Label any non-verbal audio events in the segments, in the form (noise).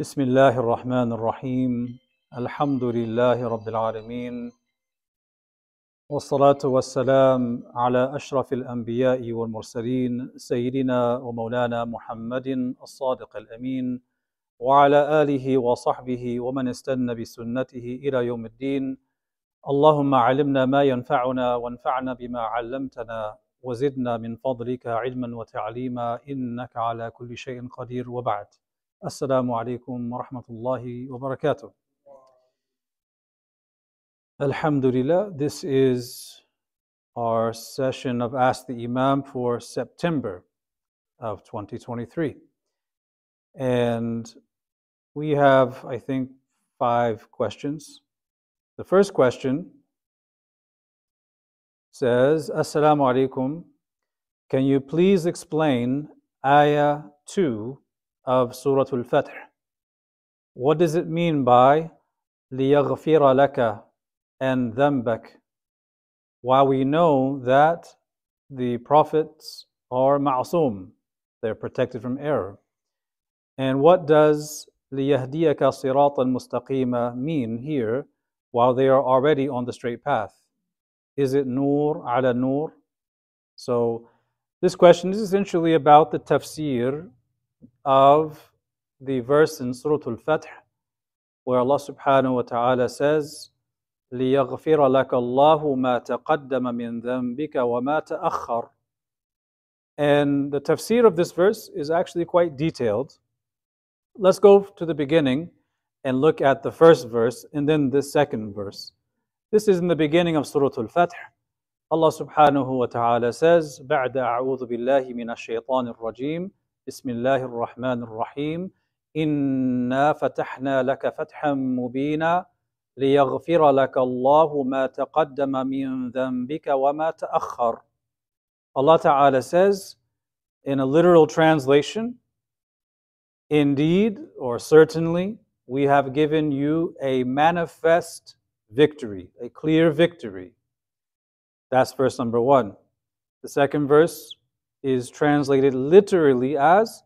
بسم الله الرحمن الرحيم الحمد لله رب العالمين والصلاة والسلام على أشرف الأنبياء والمرسلين سيدنا ومولانا محمد الصادق الأمين وعلى آله وصحبه ومن استنى بسنته إلى يوم الدين اللهم علمنا ما ينفعنا وانفعنا بما علمتنا وزدنا من فضلك علما وتعليما إنك على كل شيء قدير وبعد السلام عليكم ورحمة الله وبركاته Alhamdulillah, this is our session of Ask the Imam for September of 2023. And we have, I think, five questions. The first question says, Assalamu alaikum. Can you please explain Ayah 2 of Surah Al Fath? What does it mean by لِيَغْفِرَ لَكَ and ذَنْبَكَ? While we know that the prophets are ma'asum, they're protected from error. And what does لِيَهْدِيَكَ صِرَاطًا مُسْتَقِيمًا mean here while they are already on the straight path? Is it nur ala nur? So this question is essentially about the tafsir of the verse in Surah Al-Fath where Allah subhanahu wa ta'ala says لِيَغْفِرَ لَكَ اللَّهُ مَا تَقَدَّمَ مِنْ ذَنْبِكَ وَمَا تَأَخَّرَ And the tafsir of this verse is actually quite detailed. Let's go to the beginning and look at the first verse and then the second verse. This is in the beginning of Surah Al-Fath. Allah subhanahu wa ta'ala says, بعد أعوذ بالله من الشيطان الرجيم بسم الله الرحمن الرحيم إنا فتحنا لك فتحا مبينا ليغفر لك الله ما تقدم من ذنبك وما تأخر Allah Ta'ala says in a literal translation, Indeed, or certainly, we have given you a manifest victory, a clear victory. That's verse number one. The second verse is translated literally as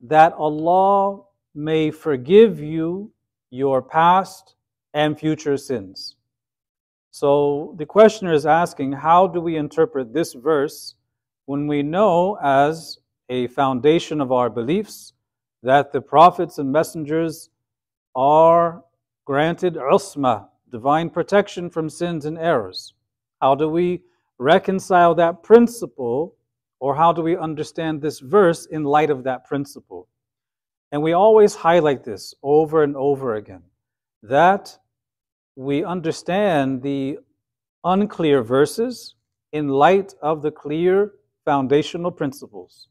that Allah may forgive you your past and future sins. So the questioner is asking, how do we interpret this verse when we know, as a foundation of our beliefs, that the prophets and messengers are granted usma, divine protection from sins and errors? How do we reconcile that principle, or how do we understand this verse in light of that principle? And we always highlight this over and over again that we understand the unclear verses in light of the clear foundational principles.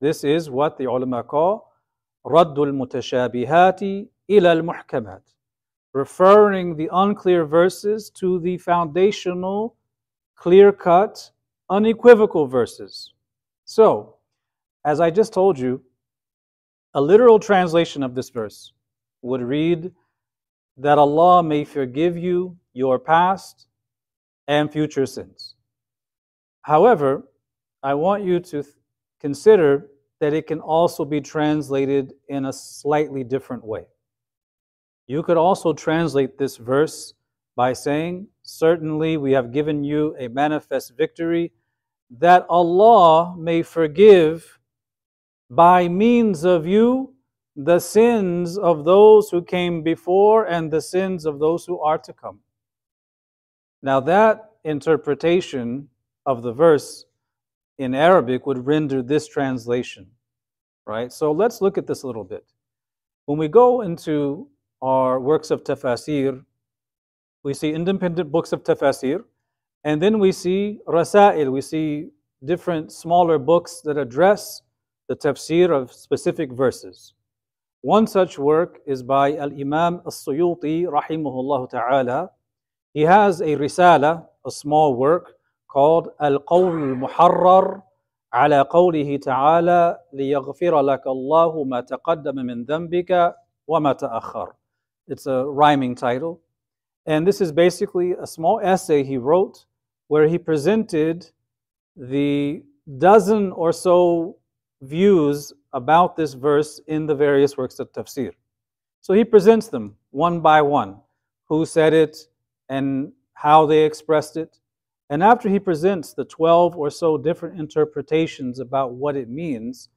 This is what the ulama call raddul mutashabihati ila al-muhkamat, referring the unclear verses to the foundational, clear-cut, unequivocal verses. So, as I just told you, a literal translation of this verse would read that Allah may forgive you your past and future sins. However, I want you to th- consider that it can also be translated in a slightly different way. You could also translate this verse by saying, Certainly we have given you a manifest victory that Allah may forgive by means of you the sins of those who came before and the sins of those who are to come. Now, that interpretation of the verse in Arabic would render this translation, right? So let's look at this a little bit. When we go into our works of tafsir, we see independent books of tafsir, and then we see rasail, we see different smaller books that address the tafsir of specific verses. One such work is by Al Imam Al Suyuti, rahimahullah ta'ala. He has a risala, a small work called Al Qawl Al Muharrar على قوله تعالى ليغفر لك الله ما تقدم من ذنبك وما تأخر. It's a rhyming title. And this is basically a small essay he wrote where he presented the dozen or so views about this verse in the various works of tafsir. So he presents them one by one who said it and how they expressed it. And after he presents the 12 or so different interpretations about what it means,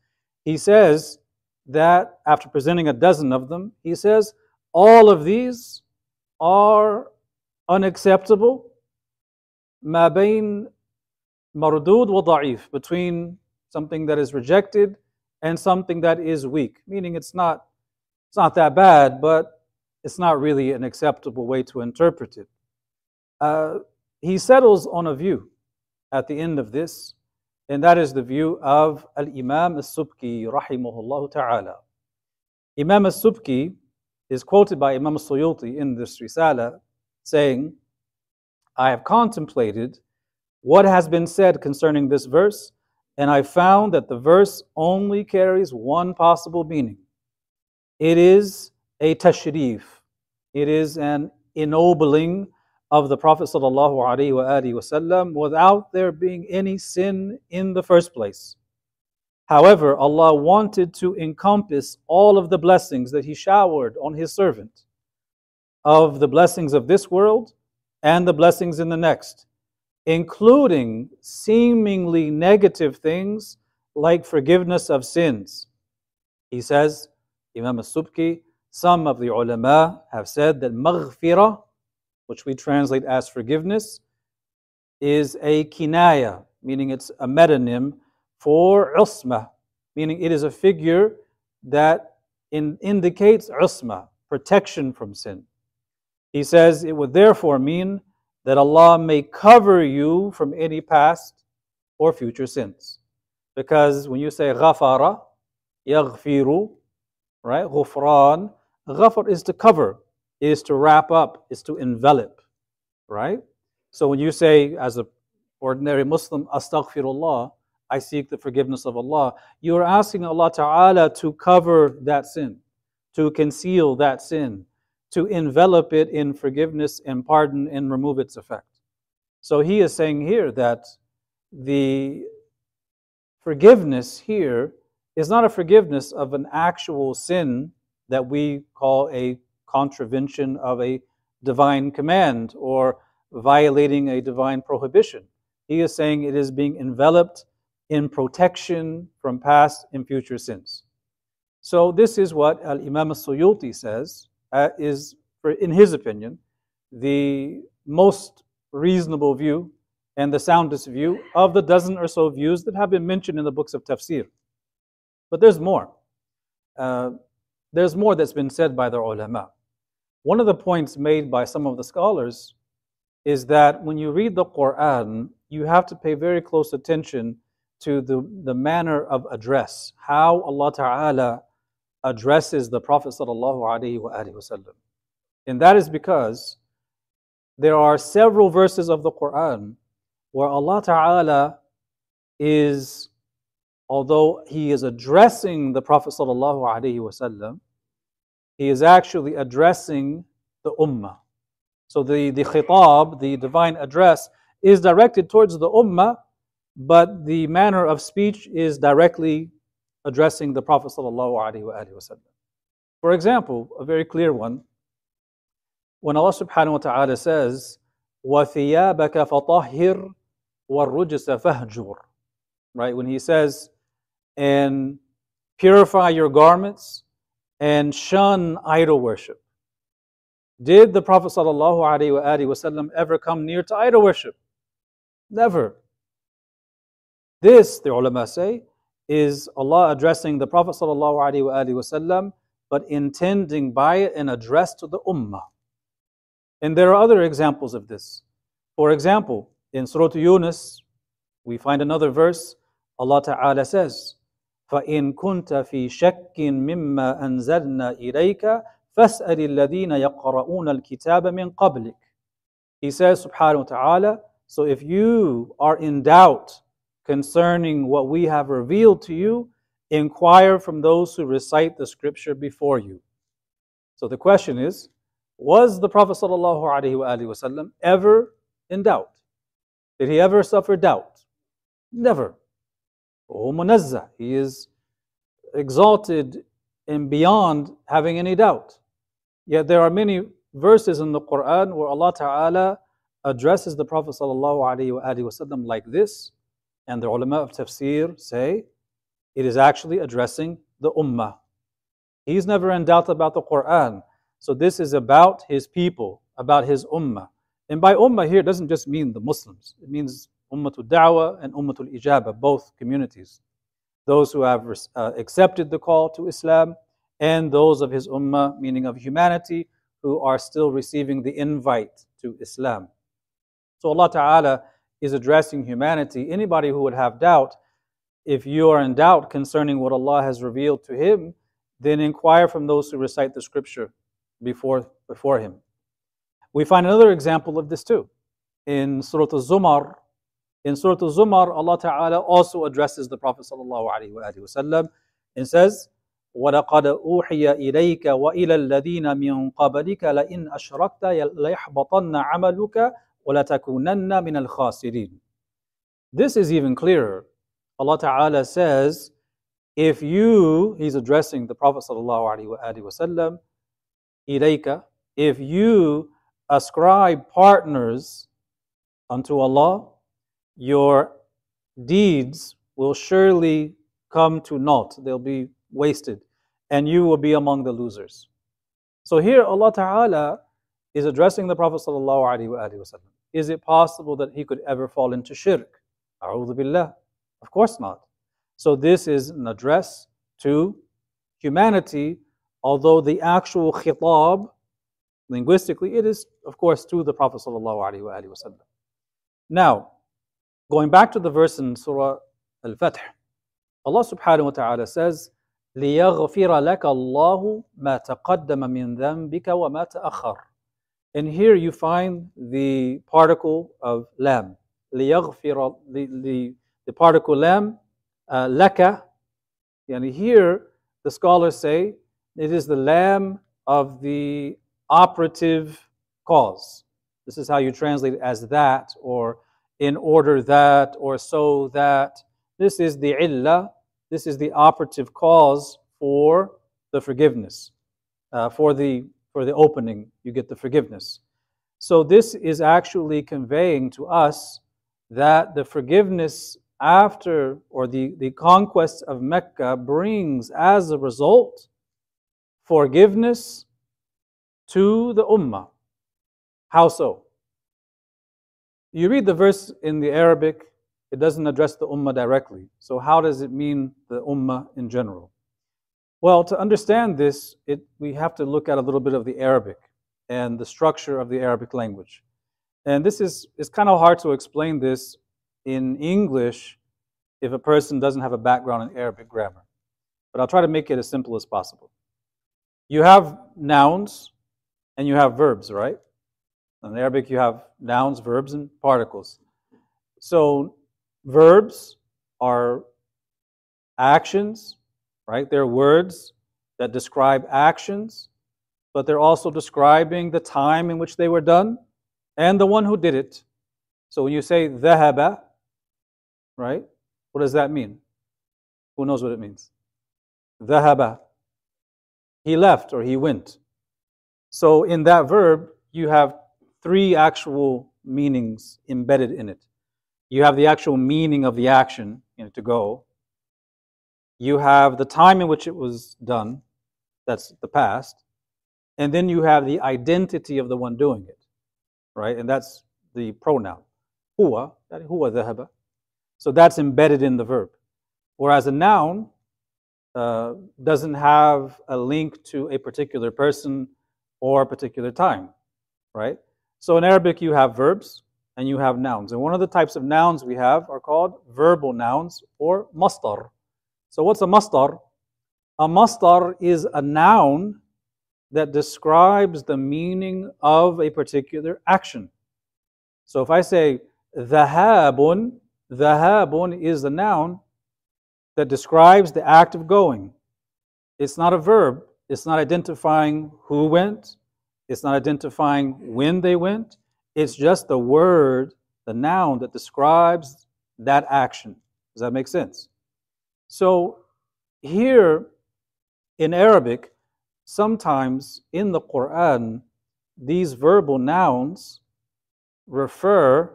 he says that after presenting a dozen of them, he says, all of these are unacceptable. ما بين مردود وضعيف between something that is rejected and something that is weak, meaning it's not it's not that bad, but it's not really an acceptable way to interpret it. Uh, he settles on a view at the end of this, and that is the view of Al Imam As Subki, rahimahullah ta'ala. Imam As Subki is quoted by Imam Suyuti in this Risala saying, I have contemplated what has been said concerning this verse, and I found that the verse only carries one possible meaning. It is a tashrif, it is an ennobling of the Prophet without there being any sin in the first place. However, Allah wanted to encompass all of the blessings that He showered on His servant, of the blessings of this world and the blessings in the next, including seemingly negative things like forgiveness of sins. He says, Imam al-Subki, some of the ulama have said that maghfirah, which we translate as forgiveness, is a kinaya, meaning it's a metonym for usma, meaning it is a figure that in, indicates usma, protection from sin. He says it would therefore mean that Allah may cover you from any past or future sins. Because when you say ghafara, yaghfiru, right? Ghufran, ghafar is to cover, is to wrap up, is to envelop, right? So when you say, as an ordinary Muslim, astaghfirullah, I seek the forgiveness of Allah. You are asking Allah Ta'ala to cover that sin, to conceal that sin, to envelop it in forgiveness and pardon and remove its effect. So he is saying here that the forgiveness here is not a forgiveness of an actual sin that we call a contravention of a divine command or violating a divine prohibition. He is saying it is being enveloped in protection from past and future sins. So this is what Al Imam Suyuti says uh, is, for, in his opinion, the most reasonable view and the soundest view of the dozen or so views that have been mentioned in the books of tafsir. But there's more. Uh, there's more that's been said by the ulama. One of the points made by some of the scholars is that when you read the Quran, you have to pay very close attention to the, the manner of address, how Allah Ta'ala addresses the Prophet Wasallam. And that is because there are several verses of the Quran where Allah Ta'ala is, although He is addressing the Prophet Wasallam, He is actually addressing the Ummah. So the, the khitab, the divine address, is directed towards the Ummah but the manner of speech is directly addressing the Prophet ﷺ. For example, a very clear one, when Allah subhanahu wa ta'ala says, وَثِيَابَكَ فَطَهِّرْ وَالرُّجْسَ فَهْجُرْ Right, when he says, and purify your garments and shun idol worship. Did the Prophet ﷺ ever come near to idol worship? Never. This, the ulama say, is Allah addressing the Prophet ﷺ, but intending by it an address to the ummah. And there are other examples of this. For example, in Surah Yunus, we find another verse. Allah Ta'ala says, فَإِن كُنْتَ فِي شَكٍّ مِّمَّا أَنزَلْنَا إِلَيْكَ فَاسْأَلِ الَّذِينَ يَقْرَؤُونَ الْكِتَابَ مِن قَبْلِكَ He says, subhanahu wa ta'ala, so if you are in doubt concerning what we have revealed to you, inquire from those who recite the scripture before you. So the question is, was the Prophet ﷺ ever in doubt? Did he ever suffer doubt? Never. Oh, he is exalted and beyond having any doubt. Yet there are many verses in the Quran where Allah Ta'ala addresses the Prophet ﷺ like this, and the ulama of tafsir say it is actually addressing the ummah. He's never in doubt about the Quran. So this is about his people, about his ummah. And by ummah here it doesn't just mean the Muslims. It means ummatul da'wah and ummatul ijabah, both communities. Those who have uh, accepted the call to Islam and those of his ummah, meaning of humanity, who are still receiving the invite to Islam. So Allah Ta'ala is addressing humanity. Anybody who would have doubt, if you are in doubt concerning what Allah has revealed to him, then inquire from those who recite the scripture before, before him. We find another example of this too. In Surah Al-Zumar, in Surah Al-Zumar, Allah Ta'ala also addresses the Prophet Sallallahu Alaihi Wasallam and says, ولقد أوحي إليك وإلى الذين من قبلك لئن أشركت ليحبطن عملك وَلَتَكُونَنَّ مِنَ الْخَاسِرِينَ This is even clearer. Allah Ta'ala says, if you, he's addressing the Prophet Sallallahu Alaihi Wasallam, إِلَيْكَ If you ascribe partners unto Allah, your deeds will surely come to naught. They'll be wasted. And you will be among the losers. So here Allah Ta'ala is addressing the Prophet Sallallahu Alaihi Wasallam. Is it possible that he could ever fall into shirk? A'udhu billah. Of course not. So this is an address to humanity, although the actual khitab, linguistically, it is, of course, to the Prophet ﷺ. Now, going back to the verse in Surah Al-Fath, Allah subhanahu wa ta'ala says, لِيَغْفِرَ لَكَ اللَّهُ مَا تَقَدَّمَ مِنْ ذَنْبِكَ وَمَا تَأَخَّرَ and here you find the particle of lam. ليغفر, the, the, the particle lam, uh, laka. And here the scholars say it is the lam of the operative cause. This is how you translate it as that, or in order that, or so that. This is the illah, this is the operative cause for the forgiveness, uh, for the for the opening, you get the forgiveness. So, this is actually conveying to us that the forgiveness after or the, the conquest of Mecca brings as a result forgiveness to the Ummah. How so? You read the verse in the Arabic, it doesn't address the Ummah directly. So, how does it mean the Ummah in general? Well, to understand this, it, we have to look at a little bit of the Arabic and the structure of the Arabic language. And this is it's kind of hard to explain this in English if a person doesn't have a background in Arabic grammar. But I'll try to make it as simple as possible. You have nouns and you have verbs, right? In Arabic, you have nouns, verbs, and particles. So, verbs are actions right? They're words that describe actions, but they're also describing the time in which they were done and the one who did it. So when you say dhahaba, right? What does that mean? Who knows what it means? Dhahaba. He left or he went. So in that verb, you have three actual meanings embedded in it. You have the actual meaning of the action, you know, to go, you have the time in which it was done, that's the past, and then you have the identity of the one doing it, right? And that's the pronoun. Huwa, huwa dhahaba. So that's embedded in the verb. Whereas a noun uh, doesn't have a link to a particular person or a particular time, right? So in Arabic, you have verbs and you have nouns. And one of the types of nouns we have are called verbal nouns or masdar. So what's a masdar? A masdar is a noun that describes the meaning of a particular action. So if I say dhahabun, dhahabun is a noun that describes the act of going. It's not a verb. It's not identifying who went. It's not identifying when they went. It's just the word, the noun that describes that action. Does that make sense? So here in Arabic, sometimes in the Quran, these verbal nouns refer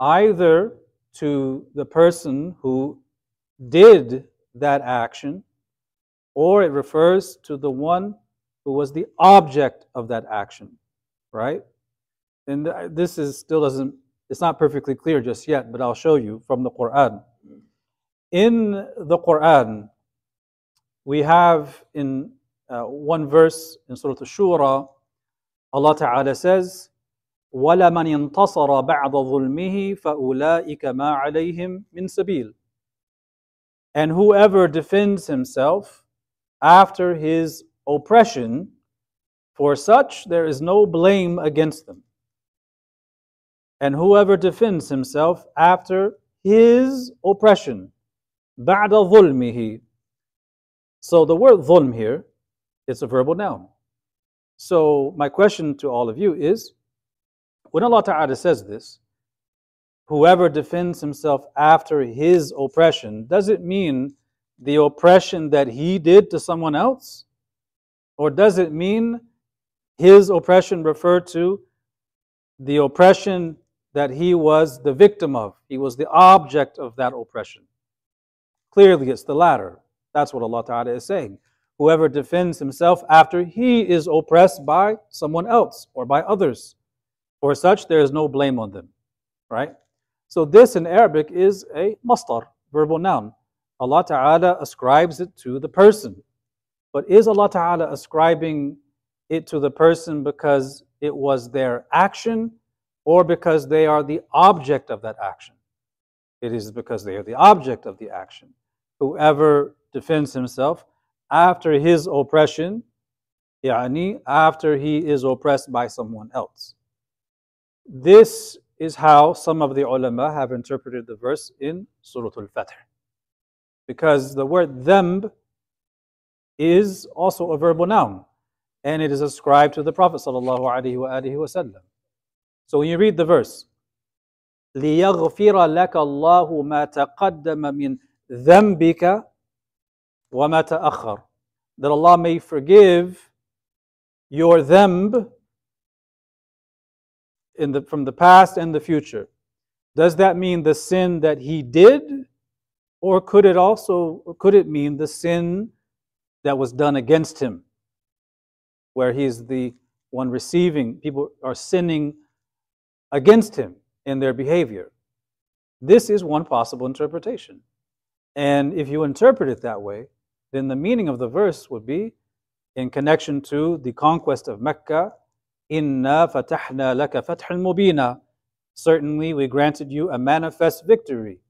either to the person who did that action or it refers to the one who was the object of that action, right? And uh, this is still doesn't, it's not perfectly clear just yet, but I'll show you from the Quran In the Quran, we have in uh, one verse in Surah Al-Shura, Allah Ta'ala says, وَلَمَنْ انتصر بَعْضَ ظُلْمِهِ فَأُولَٰئِكَ مَا عَلَيْهِمْ مِنْ سَبِيلٍ And whoever defends himself after his oppression, for such there is no blame against them. And whoever defends himself after his oppression, بعد ظلمه. So the word ظلم here is a verbal noun. So my question to all of you is, when Allah Ta'ala says this, whoever defends himself after his oppression, does it mean the oppression that he did to someone else? Or does it mean his oppression referred to the oppression that he was the victim of? He was the object of that oppression. Clearly, it's the latter. That's what Allah Ta'ala is saying. Whoever defends himself after he is oppressed by someone else or by others. For such, there is no blame on them. Right? So, this in Arabic is a masdar, verbal noun. Allah Ta'ala ascribes it to the person. But is Allah Ta'ala ascribing it to the person because it was their action or because they are the object of that action? It is because they are the object of the action whoever defends himself after his oppression, يعني, after he is oppressed by someone else. This is how some of the ulama have interpreted the verse in Surah Al Fatih. Because the word dhanb is also a verbal noun and it is ascribed to the Prophet. So when you read the verse, لِيَغْفِرَ لَكَ اللَّهُ مَا تَقَدَّمَ مِنْ ذَنْبِكَ وَمَا تَأَخَّرَ That Allah may forgive your dhanb in the, from the past and the future. Does that mean the sin that he did? Or could it also could it mean the sin that was done against him? Where he's the one receiving, people are sinning against him in their behavior. This is one possible interpretation. And if you interpret it that way, then the meaning of the verse would be in connection to the conquest of Mecca, Inna fatahna laka fathal mubina. Certainly we granted you a manifest victory.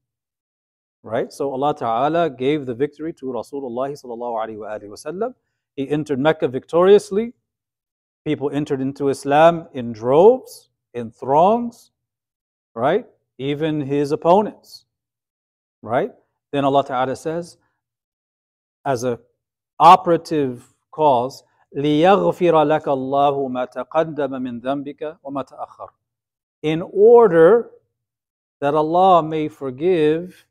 Right? So Allah Ta'ala gave the victory to Rasulullah sallallahu alaihi wasallam. He entered Mecca victoriously. People entered into Islam in droves, in throngs, right? Even his opponents, right? Then Allah Ta'ala says, as a operative cause, لِيَغْفِرَ لَكَ اللَّهُ مَا تَقَدَّمَ مِنْ ذَنْبِكَ وَمَا تَأَخَّرَ In order that Allah may forgive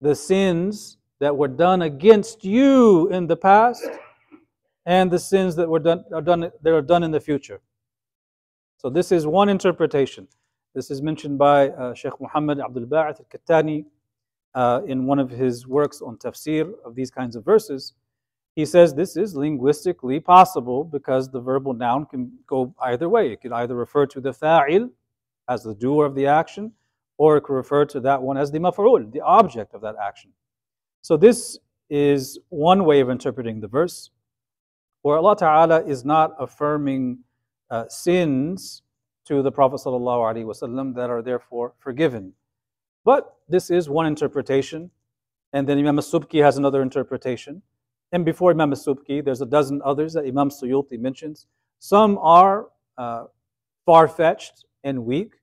the sins that were done against you in the past and the sins that were done are done that are done in the future. So this is one interpretation. This is mentioned by uh, Sheikh Muhammad Abdul Ba'ath al-Kattani uh, in one of his works on tafsir of these kinds of verses. He says this is linguistically possible because the verbal noun can go either way. It could either refer to the fa'il as the doer of the action, or it could refer to that one as the maf'ul, the object of that action. So this is one way of interpreting the verse, where Allah Ta'ala is not affirming uh, sins to the Prophet that are therefore forgiven. But this is one interpretation, and then Imam Subki has another interpretation. And before Imam Subki, there's a dozen others that Imam Suyuti mentions. Some are uh, far fetched and weak,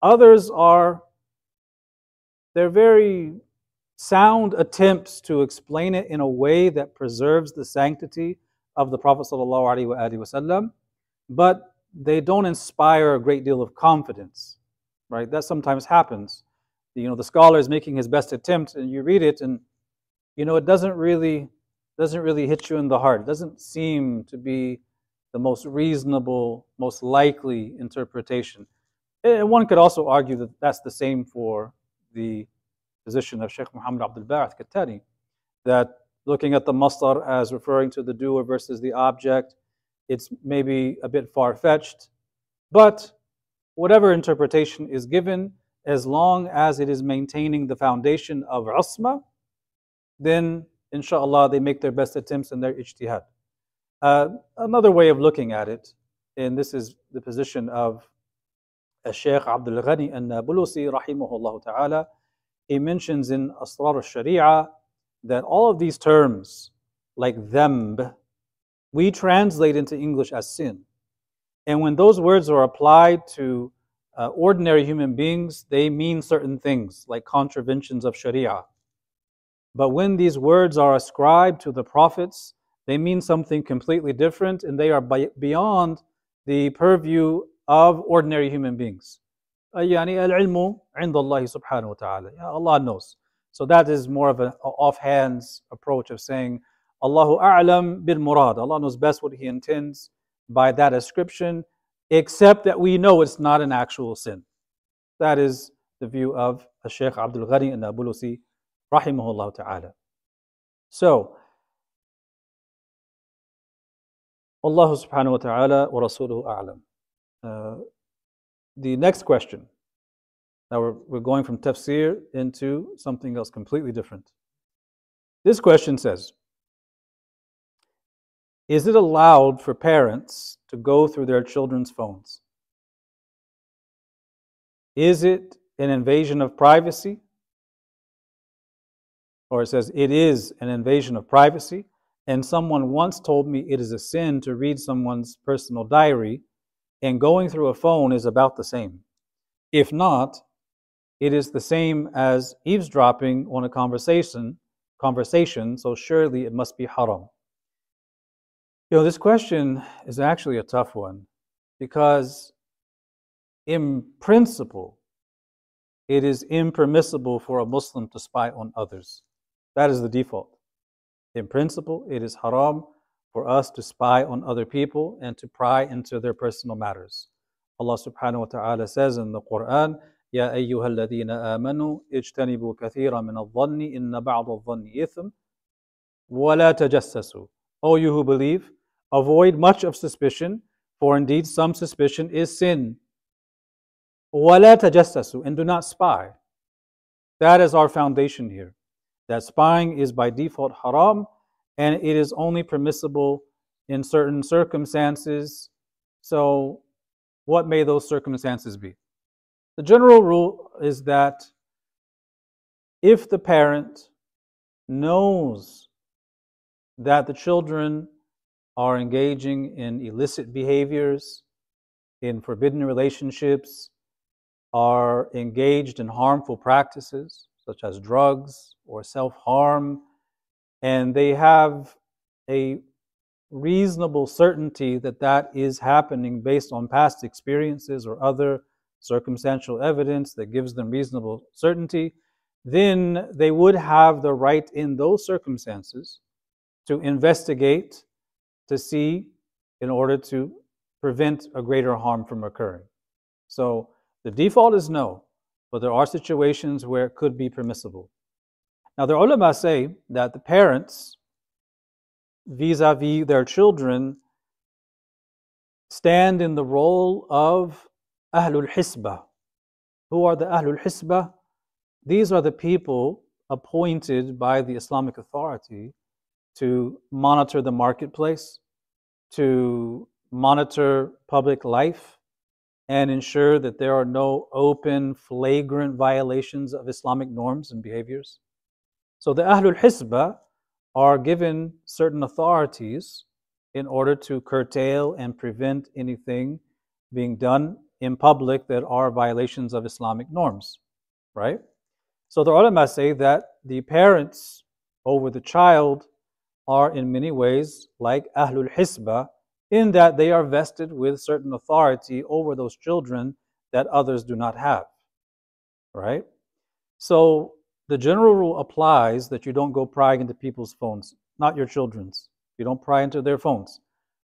others are, they're very sound attempts to explain it in a way that preserves the sanctity of the Prophet ﷺ, but they don't inspire a great deal of confidence, right? That sometimes happens. You know, the scholar is making his best attempt, and you read it, and you know, it doesn't really doesn't really hit you in the heart. It doesn't seem to be the most reasonable, most likely interpretation. And one could also argue that that's the same for the position of Sheikh Muhammad Abdul Ba'ath Kattani, that looking at the masdar as referring to the doer versus the object, it's maybe a bit far fetched. But whatever interpretation is given, as long as it is maintaining the foundation of usma, then inshallah they make their best attempts in their ijtihad. Uh, another way of looking at it, and this is the position of Sheikh Abdul Ghani an-Nabulusi rahimahullah ta'ala, he mentions in Asrar al-Sharia that all of these terms, like dhanb, we translate into English as sin. And when those words are applied to uh, ordinary human beings, they mean certain things, like contraventions of Sharia. But when these words are ascribed to the prophets, they mean something completely different and they are by, beyond the purview of ordinary human beings. يعني العلم عند الله سبحانه وتعالى. Allah knows. So that is more of an offhand approach of saying, Allahu a'lam bil murad. Allah knows best what He intends by that ascription, except that we know it's not an actual sin. That is the view of Sheikh Abdul Ghani an-Nabulusi, rahimahullah ta'ala. So, Allah subhanahu wa ta'ala wa rasuluhu a'lam. Uh, the next question. Now we're, we're going from tafsir into something else completely different. This question says Is it allowed for parents to go through their children's phones? Is it an invasion of privacy? Or it says it is an invasion of privacy. And someone once told me it is a sin to read someone's personal diary, and going through a phone is about the same. If not, it is the same as eavesdropping on a conversation, conversation, so surely it must be haram. You know, this question is actually a tough one because in principle, it is impermissible for a Muslim to spy on others. That is the default. In principle, it is haram for us to spy on other people and to pry into their personal matters. Allah subhanahu wa ta'ala says in the Quran, يا أيها الذين آمنوا اجتنبوا كثيرا من الظن إن بعض الظن إثم ولا تجسسوا. O you who believe, avoid much of suspicion, for indeed some suspicion is sin. ولا تجسسوا and do not spy. That is our foundation here that spying is by default haram and it is only permissible in certain circumstances. So, what may those circumstances be? The general rule is that if the parent knows that the children are engaging in illicit behaviors, in forbidden relationships, are engaged in harmful practices such as drugs, or self harm, and they have a reasonable certainty that that is happening based on past experiences or other circumstantial evidence that gives them reasonable certainty, then they would have the right in those circumstances to investigate to see in order to prevent a greater harm from occurring. So the default is no, but there are situations where it could be permissible. Now, the ulama say that the parents, vis a vis their children, stand in the role of Ahlul Hisbah. Who are the Ahlul Hisbah? These are the people appointed by the Islamic authority to monitor the marketplace, to monitor public life, and ensure that there are no open, flagrant violations of Islamic norms and behaviors. So the Ahlul Hisbah are given certain authorities in order to curtail and prevent anything being done in public that are violations of Islamic norms, right? So the ulama say that the parents over the child are in many ways like Ahlul Hisbah in that they are vested with certain authority over those children that others do not have, right? So the general rule applies that you don't go prying into people's phones. not your children's. You don't pry into their phones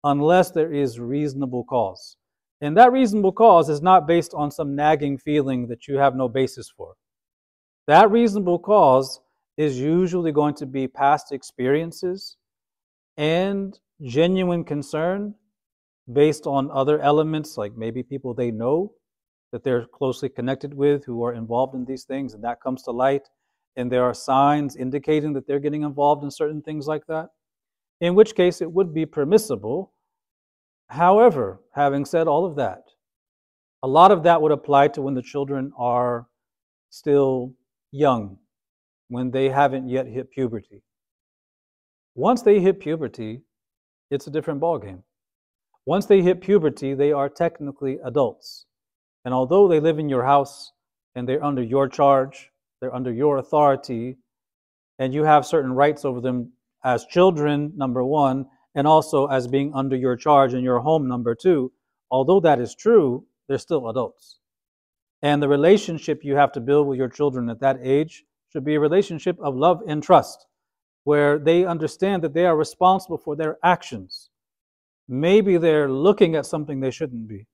unless there is reasonable cause. And that reasonable cause is not based on some nagging feeling that you have no basis for. That reasonable cause is usually going to be past experiences and genuine concern based on other elements, like maybe people they know that they're closely connected with who are involved in these things, and that comes to light. And there are signs indicating that they're getting involved in certain things like that, in which case it would be permissible. However, having said all of that, a lot of that would apply to when the children are still young, when they haven't yet hit puberty. Once they hit puberty, it's a different ballgame. Once they hit puberty, they are technically adults. And although they live in your house and they're under your charge, they're under your authority, and you have certain rights over them as children, number one, and also as being under your charge in your home, number two, although that is true, they're still adults. And the relationship you have to build with your children at that age should be a relationship of love and trust, where they understand that they are responsible for their actions. Maybe they're looking at something they shouldn't be.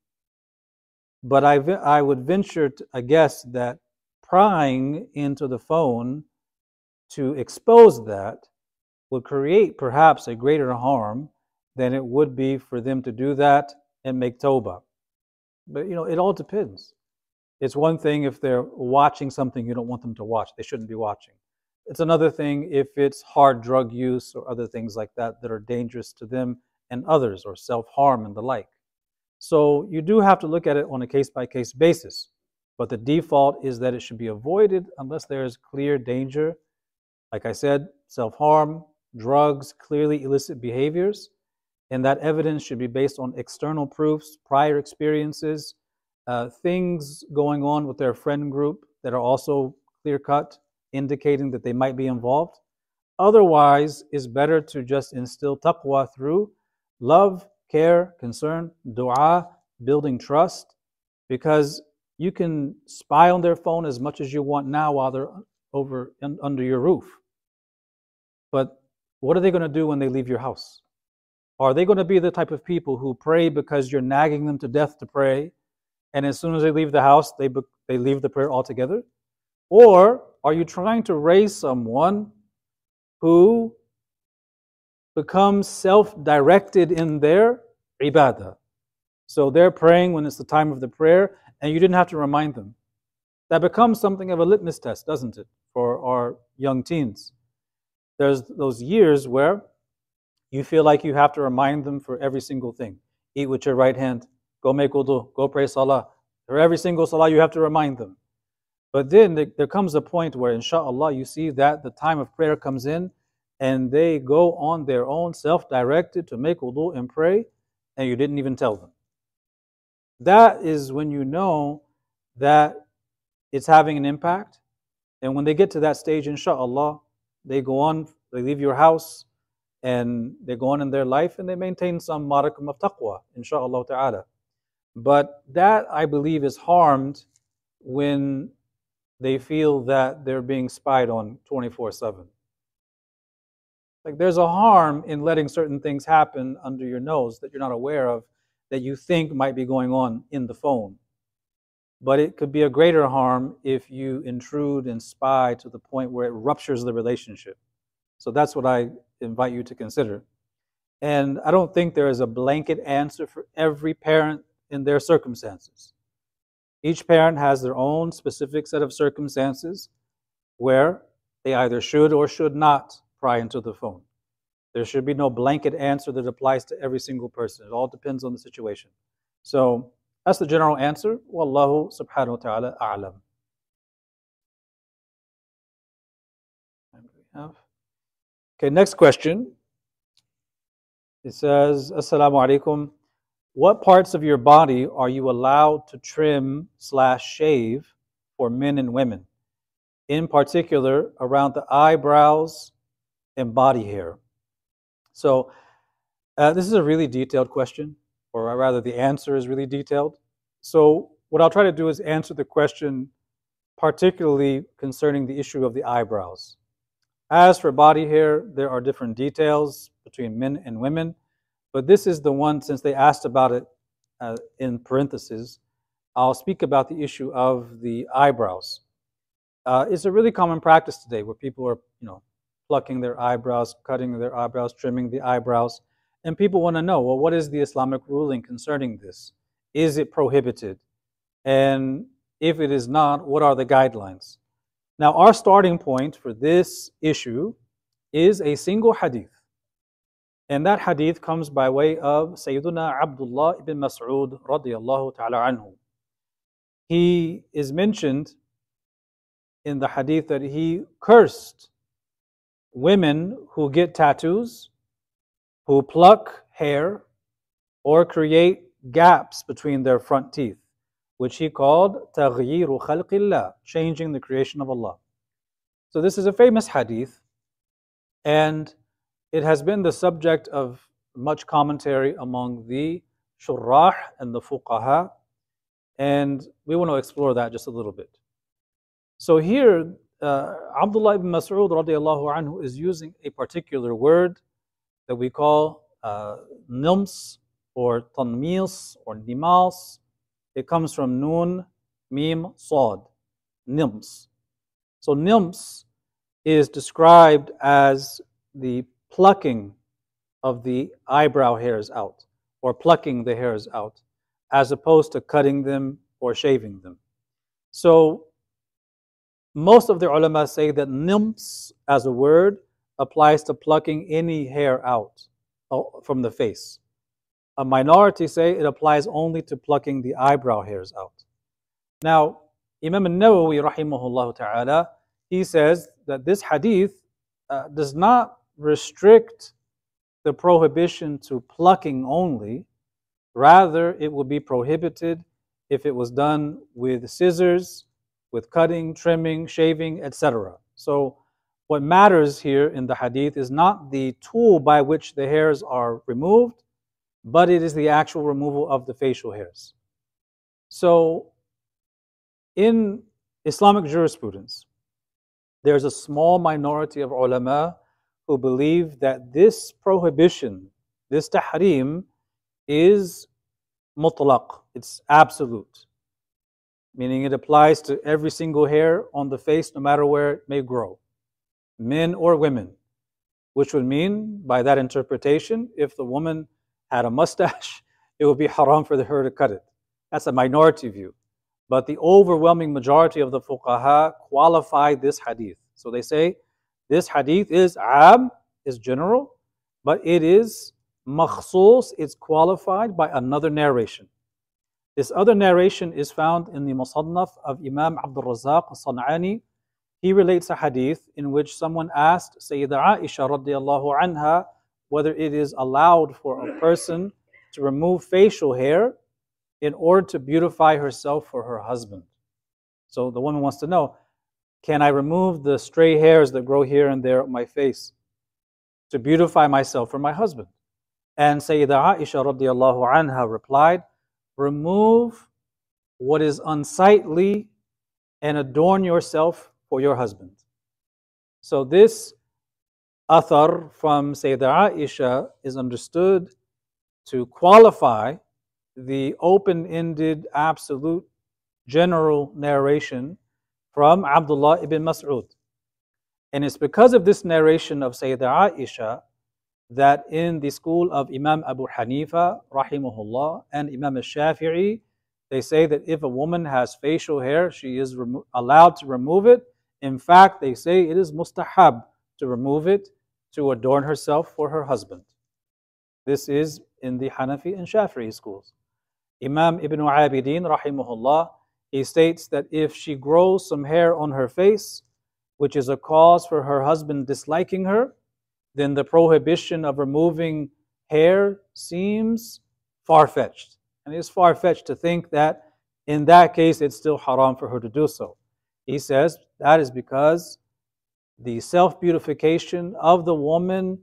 But I, I would venture to a guess that prying into the phone to expose that would create perhaps a greater harm than it would be for them to do that and make Toba. But you know, it all depends. It's one thing if they're watching something you don't want them to watch, they shouldn't be watching. It's another thing if it's hard drug use or other things like that that are dangerous to them and others, or self harm and the like. So you do have to look at it on a case by case basis. But the default is that it should be avoided unless there is clear danger. Like I said, self harm, drugs, clearly illicit behaviors. And that evidence should be based on external proofs, prior experiences, uh, things going on with their friend group that are also clear cut, indicating that they might be involved. Otherwise, it's better to just instill taqwa through love, care, concern, dua, building trust, because you can spy on their phone as much as you want now while they're over under your roof. But what are they going to do when they leave your house? Are they going to be the type of people who pray because you're nagging them to death to pray, and as soon as they leave the house, they, they leave the prayer altogether? Or are you trying to raise someone who becomes self directed in their ibadah? So they're praying when it's the time of the prayer, and you didn't have to remind them. That becomes something of a litmus test, doesn't it, for our young teens? There's those years where you feel like you have to remind them for every single thing. Eat with your right hand, go make wudu, go pray salah. For every single salah, you have to remind them. But then there comes a point where, inshallah, you see that the time of prayer comes in and they go on their own, self directed, to make wudu and pray, and you didn't even tell them. That is when you know that it's having an impact. And when they get to that stage, inshallah, they go on, they leave your house, and they go on in their life and they maintain some modicum of taqwa, inshallah ta'ala. But that, I believe, is harmed when they feel that they're being spied on 24 7. Like there's a harm in letting certain things happen under your nose that you're not aware of that you think might be going on in the phone. But it could be a greater harm if you intrude and spy to the point where it ruptures the relationship. So that's what I invite you to consider. And I don't think there is a blanket answer for every parent in their circumstances. Each parent has their own specific set of circumstances where they either should or should not pry into the phone. There should be no blanket answer that applies to every single person. It all depends on the situation. So that's the general answer. Wallahu subhanahu wa ta'ala a'lam. Okay, next question. It says, Assalamu alaikum. What parts of your body are you allowed to trim slash shave for men and women? In particular, around the eyebrows and body hair. So, uh, this is a really detailed question, or rather, the answer is really detailed. So, what I'll try to do is answer the question particularly concerning the issue of the eyebrows. As for body hair, there are different details between men and women, but this is the one, since they asked about it uh, in parentheses, I'll speak about the issue of the eyebrows. Uh, it's a really common practice today where people are, you know, plucking their eyebrows, cutting their eyebrows, trimming the eyebrows, and people want to know, well, what is the Islamic ruling concerning this? Is it prohibited? And if it is not, what are the guidelines? Now, our starting point for this issue is a single hadith. And that hadith comes by way of Sayyiduna Abdullah ibn Mas'ud radiyallahu ta'ala anhu. He is mentioned in the hadith that he cursed women who get tattoos, who pluck hair, or create gaps between their front teeth which he called تغيير خلق الله, changing the creation of Allah. So this is a famous hadith, and it has been the subject of much commentary among the shurrah and the fuqaha, and we want to explore that just a little bit. So here, uh, Abdullah ibn Mas'ud radiallahu anhu is using a particular word that we call uh, nims or tanmis or nimals it comes from Nun, Mim, Sod, Nims. So Nims is described as the plucking of the eyebrow hairs out, or plucking the hairs out, as opposed to cutting them or shaving them. So most of the ulama say that nims as a word applies to plucking any hair out uh, from the face. A minority say it applies only to plucking the eyebrow hairs out. Now, Imam al-Nawawi rahimahullah ta'ala, he says that this hadith uh, does not restrict the prohibition to plucking only. Rather, it would be prohibited if it was done with scissors, with cutting, trimming, shaving, etc. So, what matters here in the hadith is not the tool by which the hairs are removed, but it is the actual removal of the facial hairs. So, in Islamic jurisprudence, there's a small minority of ulama who believe that this prohibition, this tahrim, is mutlaq, it's absolute, meaning it applies to every single hair on the face, no matter where it may grow, men or women, which would mean, by that interpretation, if the woman had a mustache, (laughs) it would be haram for her to cut it. That's a minority view. But the overwhelming majority of the fuqaha qualify this hadith. So they say this hadith is am, is general, but it is makhsus, it's qualified by another narration. This other narration is found in the Musannaf of Imam Abdul Razak al-San'ani. He relates a hadith in which someone asked Sayyidah Aisha radiallahu anha whether it is allowed for a person to remove facial hair in order to beautify herself for her husband. So the woman wants to know can I remove the stray hairs that grow here and there on my face to beautify myself for my husband? And Sayyidah Aisha radiallahu anha replied, Remove what is unsightly and adorn yourself for your husband. So this athar from Sayyidah Aisha is understood to qualify the open-ended, absolute, general narration from Abdullah ibn Mas'ud. And it's because of this narration of Sayyidah Aisha that in the school of Imam Abu Hanifa, rahimahullah, and Imam al-Shafi'i, they say that if a woman has facial hair, she is allowed to remove it. In fact, they say it is mustahab to remove it to adorn herself for her husband. This is in the Hanafi and Shafi'i schools. Imam Ibn Abidin, rahimahullah, he states that if she grows some hair on her face, which is a cause for her husband disliking her, then the prohibition of removing hair seems far fetched. And it's far fetched to think that in that case it's still haram for her to do so. He says that is because the self beautification of the woman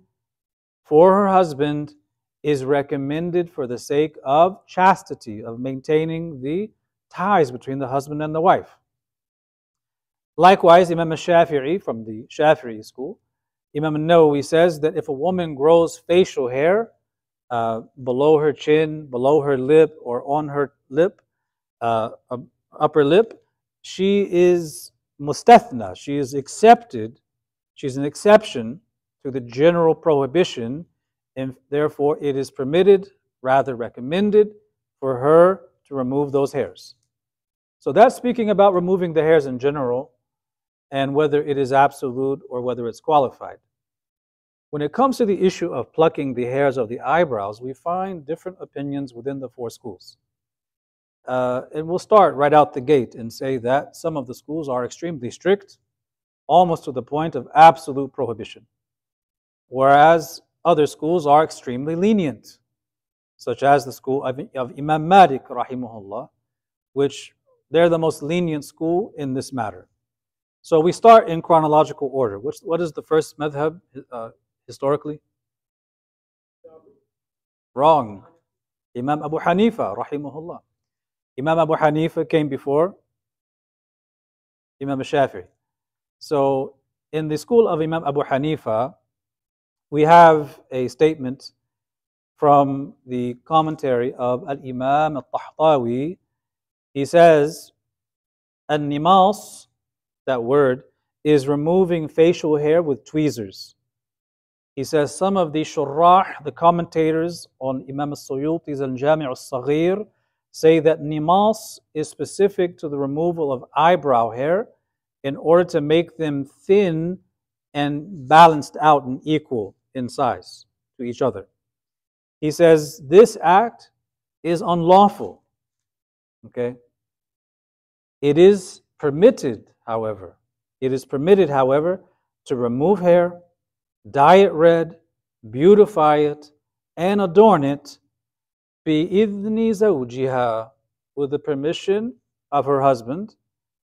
for her husband is recommended for the sake of chastity, of maintaining the ties between the husband and the wife. Likewise, Imam Shafi'i from the Shafi'i school, Imam Nawawi says that if a woman grows facial hair uh, below her chin, below her lip, or on her lip, uh, upper lip, she is mustathna. She is accepted. She's an exception to the general prohibition, and therefore it is permitted, rather recommended, for her to remove those hairs. So that's speaking about removing the hairs in general and whether it is absolute or whether it's qualified. When it comes to the issue of plucking the hairs of the eyebrows, we find different opinions within the four schools. Uh, and we'll start right out the gate and say that some of the schools are extremely strict, almost to the point of absolute prohibition, whereas other schools are extremely lenient, such as the school of, of Imam Malik, rahimahullah, which they're the most lenient school in this matter. So we start in chronological order. Which, what is the first madhab uh, historically? Wrong. Imam Abu Hanifa, rahimahullah. Imam Abu Hanifa came before Imam Shafi'i. So in the school of Imam Abu Hanifa, we have a statement from the commentary of Al-Imam Al-Tahtawi. He says, An-nimas, that word, is removing facial hair with tweezers. He says some of the shurrah, the commentators on Imam al-Suyuti's Al-Jami' al-Saghir, say that nimas is specific to the removal of eyebrow hair in order to make them thin and balanced out and equal in size to each other. He says this act is unlawful. Okay? It is permitted, however, it is permitted, however, to remove hair, dye it red, beautify it, and adorn it be zawjiha, with the permission of her husband.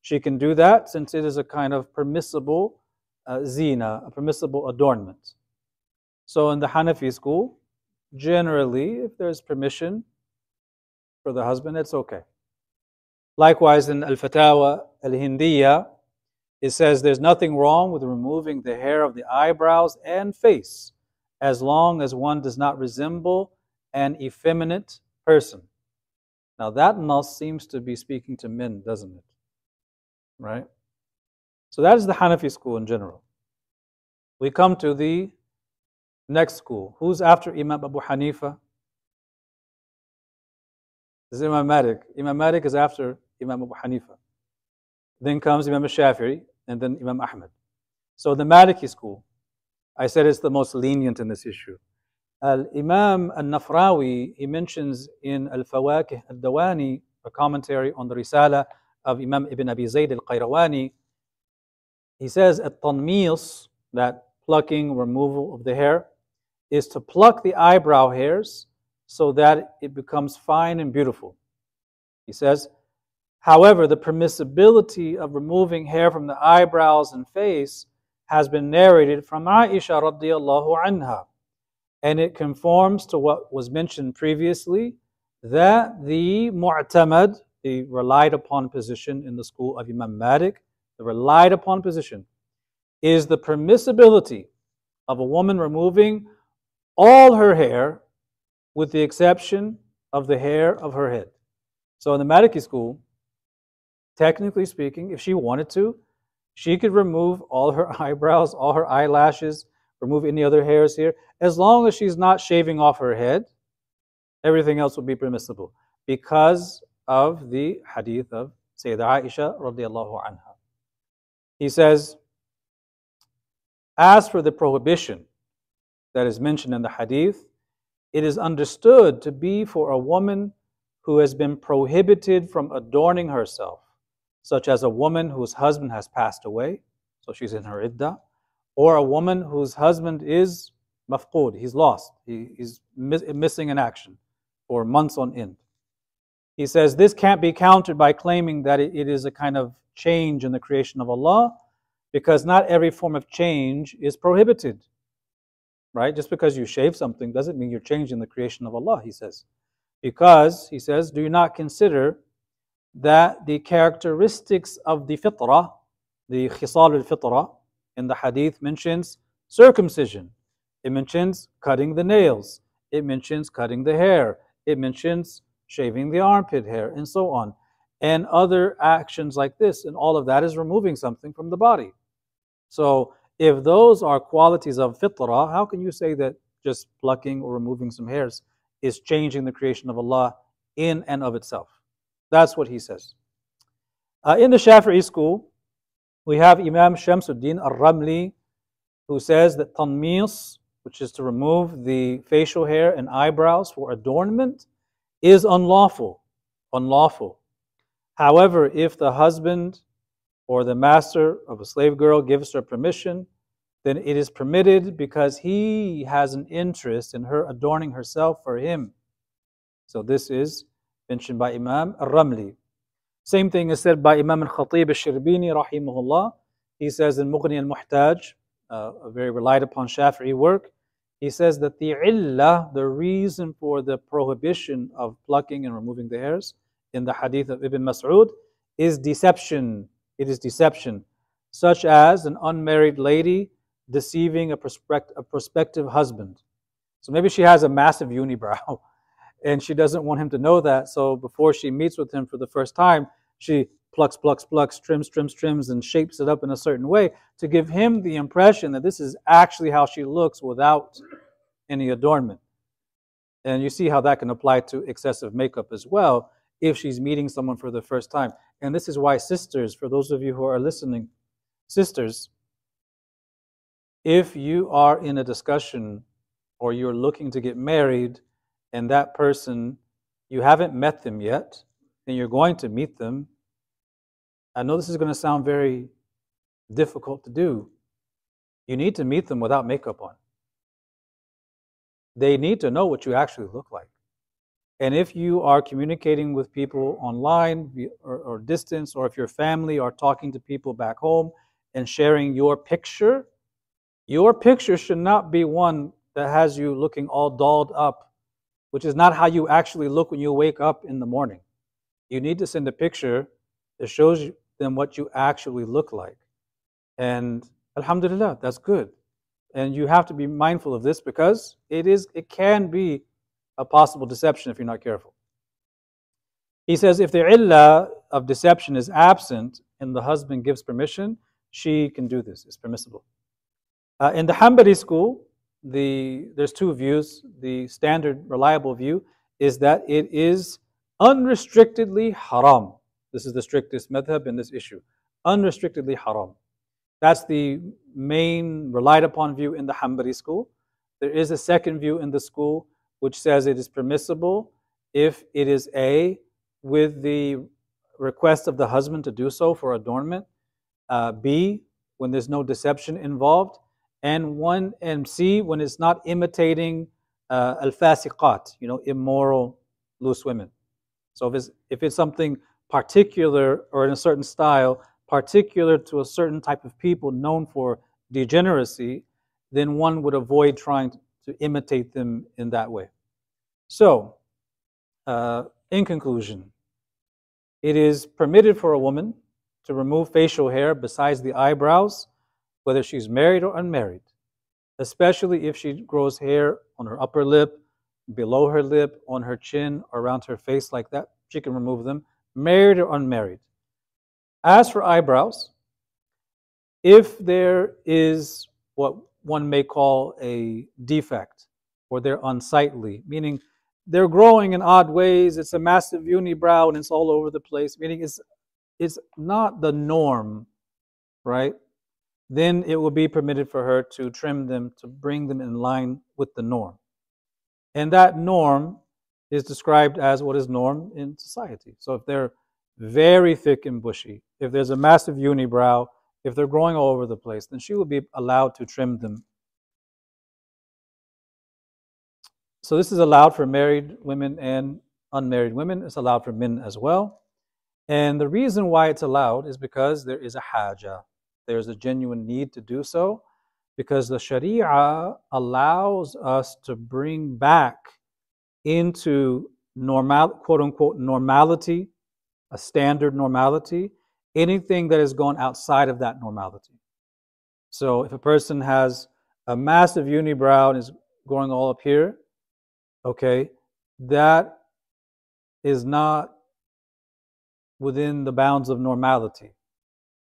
She can do that since it is a kind of permissible uh, zina, a permissible adornment. So in the Hanafi school, generally, if there's permission for the husband, it's okay. Likewise, in Al Fatawa Al Hindiya, it says there's nothing wrong with removing the hair of the eyebrows and face as long as one does not resemble an effeminate person. Now, that nas seems to be speaking to men, doesn't it? Right? So, that is the Hanafi school in general. We come to the next school. Who's after Imam Abu Hanifa? This is Imam Malik. Imam Malik is after Imam Abu Hanifa. Then comes Imam Shafi'i, and then Imam Ahmad. So the Maliki school, I said it's the most lenient in this issue. Al-Imam al-Nafrawi, he mentions in Al-Fawakih al-Dawani, a commentary on the Risala of Imam Ibn Abi Zayd al-Qayrawani, he says at-tanmis, that plucking, removal of the hair, is to pluck the eyebrow hairs so that it becomes fine and beautiful. He says, however, the permissibility of removing hair from the eyebrows and face has been narrated from Aisha radiallahu anha and it conforms to what was mentioned previously that the mu'tamad, the relied upon position in the school of Imam Malik, the relied upon position, is the permissibility of a woman removing all her hair with the exception of the hair of her head. So in the Maliki school, technically speaking, if she wanted to, she could remove all her (laughs) eyebrows, all her eyelashes, remove any other hairs here. As long as she's not shaving off her head, everything else would be permissible because of the hadith of Sayyidah Aisha radiallahu anha. He says, as for the prohibition that is mentioned in the hadith, it is understood to be for a woman who has been prohibited from adorning herself, such as a woman whose husband has passed away, so she's in her iddah, or a woman whose husband is mafqud, he's lost, he, he's miss, missing in action for months on end. He says this can't be countered by claiming that it, it is a kind of change in the creation of Allah, because not every form of change is prohibited. Right? Just because you shave something doesn't mean you're changing the creation of Allah, he says. Because, he says, do you not consider that the characteristics of the fitrah, the khisal al-fitrah, in the hadith mentions circumcision. It mentions cutting the nails. It mentions cutting the hair. It mentions shaving the armpit hair, and so on. And other actions like this. And all of that is removing something from the body. So if those are qualities of fitrah, how can you say that just plucking or removing some hairs is changing the creation of Allah in and of itself? That's what he says. Uh, in the Shafi'i school, we have Imam Shamsuddin al-Ramli, who says that tanmis, which is to remove the facial hair and eyebrows for adornment, is unlawful. Unlawful. However, if the husband or the master of a slave girl gives her permission, then it is permitted because he has an interest in her adorning herself for him. So this is mentioned by Imam al-Ramli. Same thing is said by Imam al-Khatib al-Shirbini rahimahullah. He says in Mughni al-Muhtaj, uh, a very relied upon Shafi'i work, he says that the illah, the reason for the prohibition of plucking and removing the hairs in the hadith of Ibn Mas'ud is deception. It is deception, such as an unmarried lady deceiving a, prospect, a prospective husband. So maybe she has a massive unibrow (laughs) and she doesn't want him to know that. So before she meets with him for the first time, she plucks, plucks, plucks, trims, trims, trims, and shapes it up in a certain way to give him the impression that this is actually how she looks without any adornment. And you see how that can apply to excessive makeup as well if she's meeting someone for the first time. And this is why, sisters, for those of you who are listening, sisters, if you are in a discussion or you're looking to get married and that person, you haven't met them yet, and you're going to meet them, I know this is going to sound very difficult to do. You need to meet them without makeup on. They need to know what you actually look like. And if you are communicating with people online or, or, distance, or if your family are talking to people back home and sharing your picture, your picture should not be one that has you looking all dolled up, which is not how you actually look when you wake up in the morning. You need to send a picture that shows them what you actually look like. And alhamdulillah, that's good. And you have to be mindful of this because it is it can be a possible deception if you're not careful. He says if the illah of deception is absent and the husband gives permission, she can do this. It's permissible. Uh, in the Hanbali school, the, there's two views. The standard, reliable view is that it is unrestrictedly haram. This is the strictest madhab in this issue. Unrestrictedly haram. That's the main relied upon view in the Hanbali school. There is a second view in the school which says it is permissible if it is A, with the request of the husband to do so for adornment, uh, B, when there's no deception involved, and one and C, when it's not imitating uh, al-fasiqat, you know, immoral loose women. So if it's, if it's something particular or in a certain style, particular to a certain type of people known for degeneracy, then one would avoid trying to imitate them in that way. So, uh, in conclusion, it is permitted for a woman to remove facial hair besides the eyebrows, whether she's married or unmarried, especially if she grows hair on her upper lip, below her lip, on her chin, around her face like that. She can remove them married or unmarried. As for eyebrows, if there is what one may call a defect or they're unsightly, meaning they're growing in odd ways, it's a massive unibrow and it's all over the place, meaning it's, it's not the norm, right? Then it will be permitted for her to trim them, to bring them in line with the norm. And that norm is described as what is norm in society. So if they're very thick and bushy, if there's a massive unibrow, if they're growing all over the place, then she will be allowed to trim them. So this is allowed for married women and unmarried women. It's allowed for men as well. And the reason why it's allowed is because there is a haja. There's a genuine need to do so because the Sharia allows us to bring back into normal, quote unquote, normality, a standard normality, anything that has gone outside of that normality. So if a person has a massive unibrow and is going all up here, okay, that is not within the bounds of normality.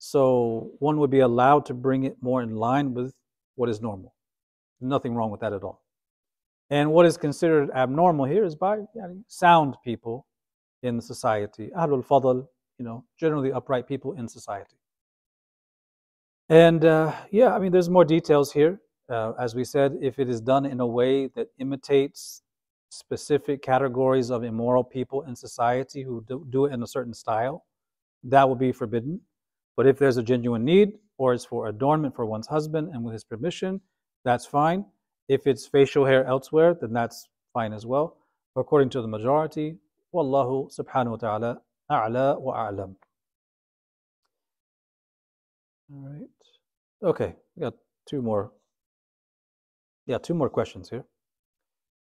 So one would be allowed to bring it more in line with what is normal. Nothing wrong with that at all. And what is considered abnormal here is by sound people in society. Ahlul Fadl, you know, generally upright people in society. And uh, yeah, I mean, there's more details here. Uh, as we said, if it is done in a way that imitates specific categories of immoral people in society who do, do it in a certain style, that will be forbidden. But if there's a genuine need or it's for adornment for one's husband and with his permission, that's fine. If it's facial hair elsewhere, then that's fine as well. According to the majority, Wallahu subhanahu wa ta'ala a'la wa a'lam. All right. Okay, we got two more. Yeah, two more questions here.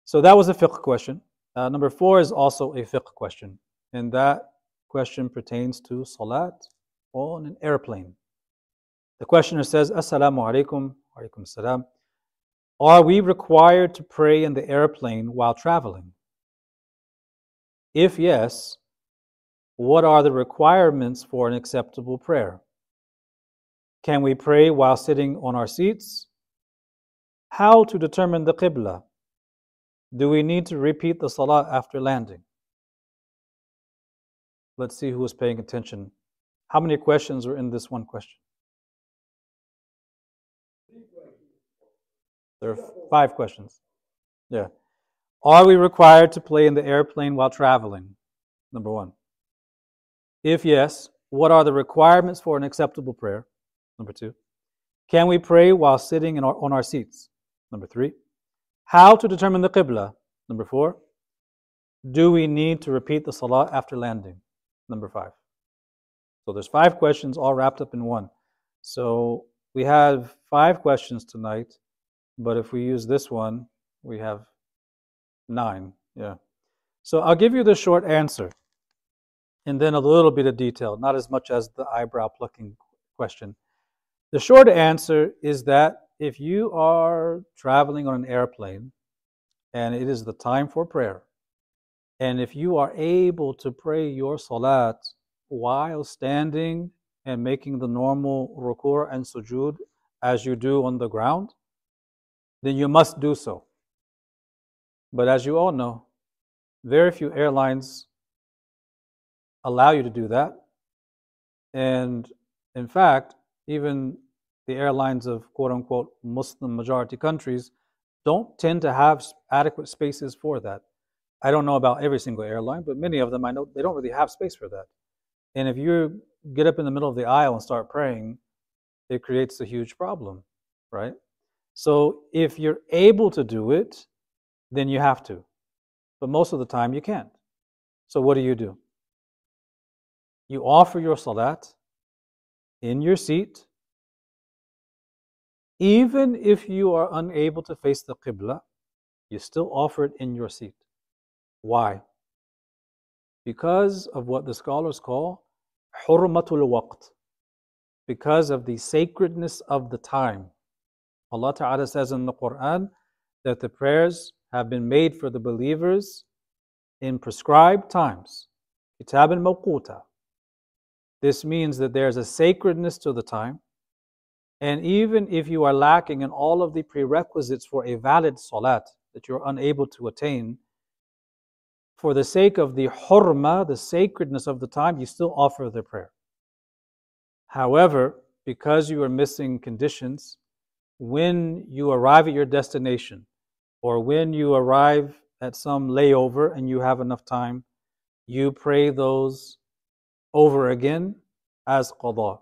So that was a fiqh question. Uh, number four is also a fiqh question, and that question pertains to salat on an airplane. The questioner says, Assalamu alaikum, alaikum salam. Are we required to pray in the airplane while traveling? If yes, what are the requirements for an acceptable prayer? Can we pray while sitting on our seats? How to determine the Qibla? Do we need to repeat the Salah after landing? Let's see who is paying attention. How many questions are in this one question? There are five questions. Yeah. Are we required to play in the airplane while traveling? Number one. If yes, what are the requirements for an acceptable prayer? Number two. Can we pray while sitting our, on our seats? Number three. How to determine the Qibla? Number four. Do we need to repeat the Salah after landing? Number five. So there's five questions all wrapped up in one. So we have five questions tonight, but if we use this one, we have nine. Yeah. So I'll give you the short answer and then a little bit of detail, not as much as the eyebrow plucking question. The short answer is that if you are traveling on an airplane and it is the time for prayer, and if you are able to pray your salat while standing and making the normal ruku' and sujud as you do on the ground, then you must do so. But as you all know, very few airlines allow you to do that. And in fact, even the airlines of quote unquote Muslim majority countries don't tend to have adequate spaces for that. I don't know about every single airline, but many of them I know they don't really have space for that. And if you get up in the middle of the aisle and start praying, it creates a huge problem, right? So if you're able to do it, then you have to. But most of the time you can't. So what do you do? You offer your salat in your seat. Even if you are unable to face the Qibla, you still offer it in your seat. Why? Because of what the scholars call hurmatul waqt, because of the sacredness of the time. Allah Ta'ala says in the Quran that the prayers have been made for the believers in prescribed times. Kitab al mawquta. This means that there's a sacredness to the time. And even if you are lacking in all of the prerequisites for a valid salat that you're unable to attain, for the sake of the hurma, the sacredness of the time, you still offer the prayer. However, because you are missing conditions, when you arrive at your destination, or when you arrive at some layover and you have enough time, you pray those over again as qada.